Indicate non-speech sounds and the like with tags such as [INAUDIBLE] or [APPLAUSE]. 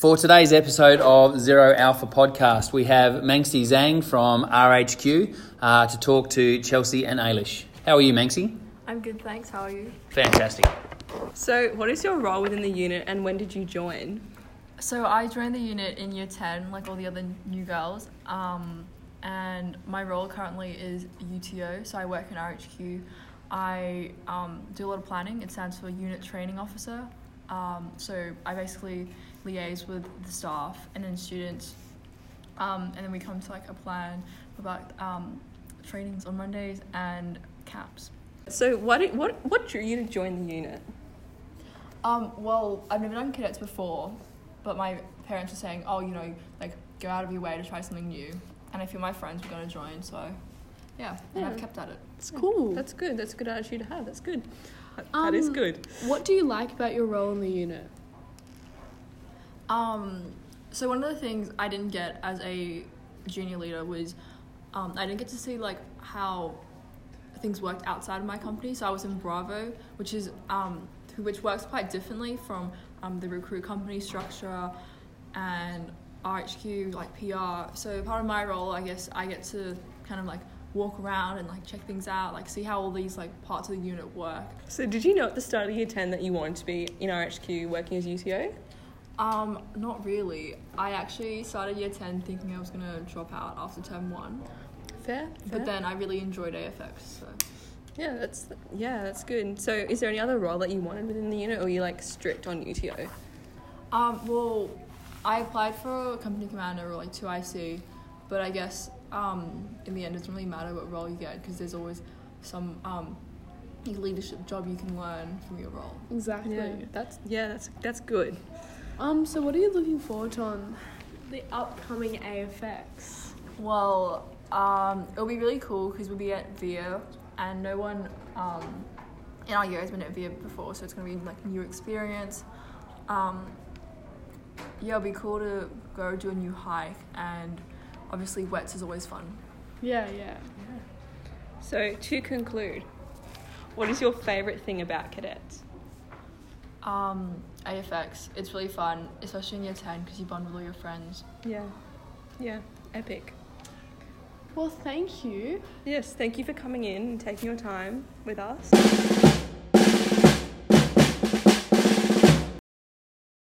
For today's episode of Zero Alpha Podcast, we have Manxie Zhang from RHQ uh, to talk to Chelsea and Ailish. How are you, Manxie? I'm good, thanks. How are you? Fantastic. So, what is your role within the unit and when did you join? So I joined the unit in year 10, like all the other new girls. Um, and my role currently is UTO, so I work in RHQ. I um, do a lot of planning. It stands for Unit Training Officer. Um, so I basically liaise with the staff and then students, um, and then we come to like a plan about um, trainings on Mondays and camps. So, what what what drew you to join the unit? Um, well, I've never done cadets before, but my parents were saying, oh, you know, like go out of your way to try something new, and I feel my friends were going to join, so yeah, and I've Yeah. kept at it. It's cool. That's good. That's a good attitude to have. That's good. [LAUGHS] That, that Um, is good. what do you like about your role in the unit? Um, so one of the things I didn't get as a junior leader was um, I didn't get to see like how things worked outside of my company. So I was in Bravo, which is um, which works quite differently from um, the recruit company structure and RHQ like PR. So part of my role, I guess, I get to kind of like walk around and like check things out, like see how all these like parts of the unit work. So, did you know at the start of year 10 that you wanted to be in RHQ working as UTO? Um, not really. I actually started year 10 thinking I was going to drop out after term 1. Fair. But then I really enjoyed AFX. So. yeah, that's yeah, that's good. So, is there any other role that you wanted within the unit, or are you like strict on UTO? Um, well, I applied for a company commander or like 2IC, but I guess um, in the end it doesn't really matter what role you get because there's always some um, leadership job you can learn from your role. Exactly. Yeah, that's yeah, that's that's good. Um, so what are you looking forward to on the upcoming AFX? Well, um, it'll be really cool because we'll be at VIA and no one um, in our year has been at VIA before, so it's going to be like a new experience. Um, yeah, it'll be cool to go do a new hike and obviously wets is always fun. Yeah, yeah. So, to conclude, what is your favorite thing about cadets? Um, AFX, it's really fun, especially in year 10 because you bond with all your friends. Yeah, yeah, epic. Well, thank you. Yes, thank you for coming in and taking your time with us.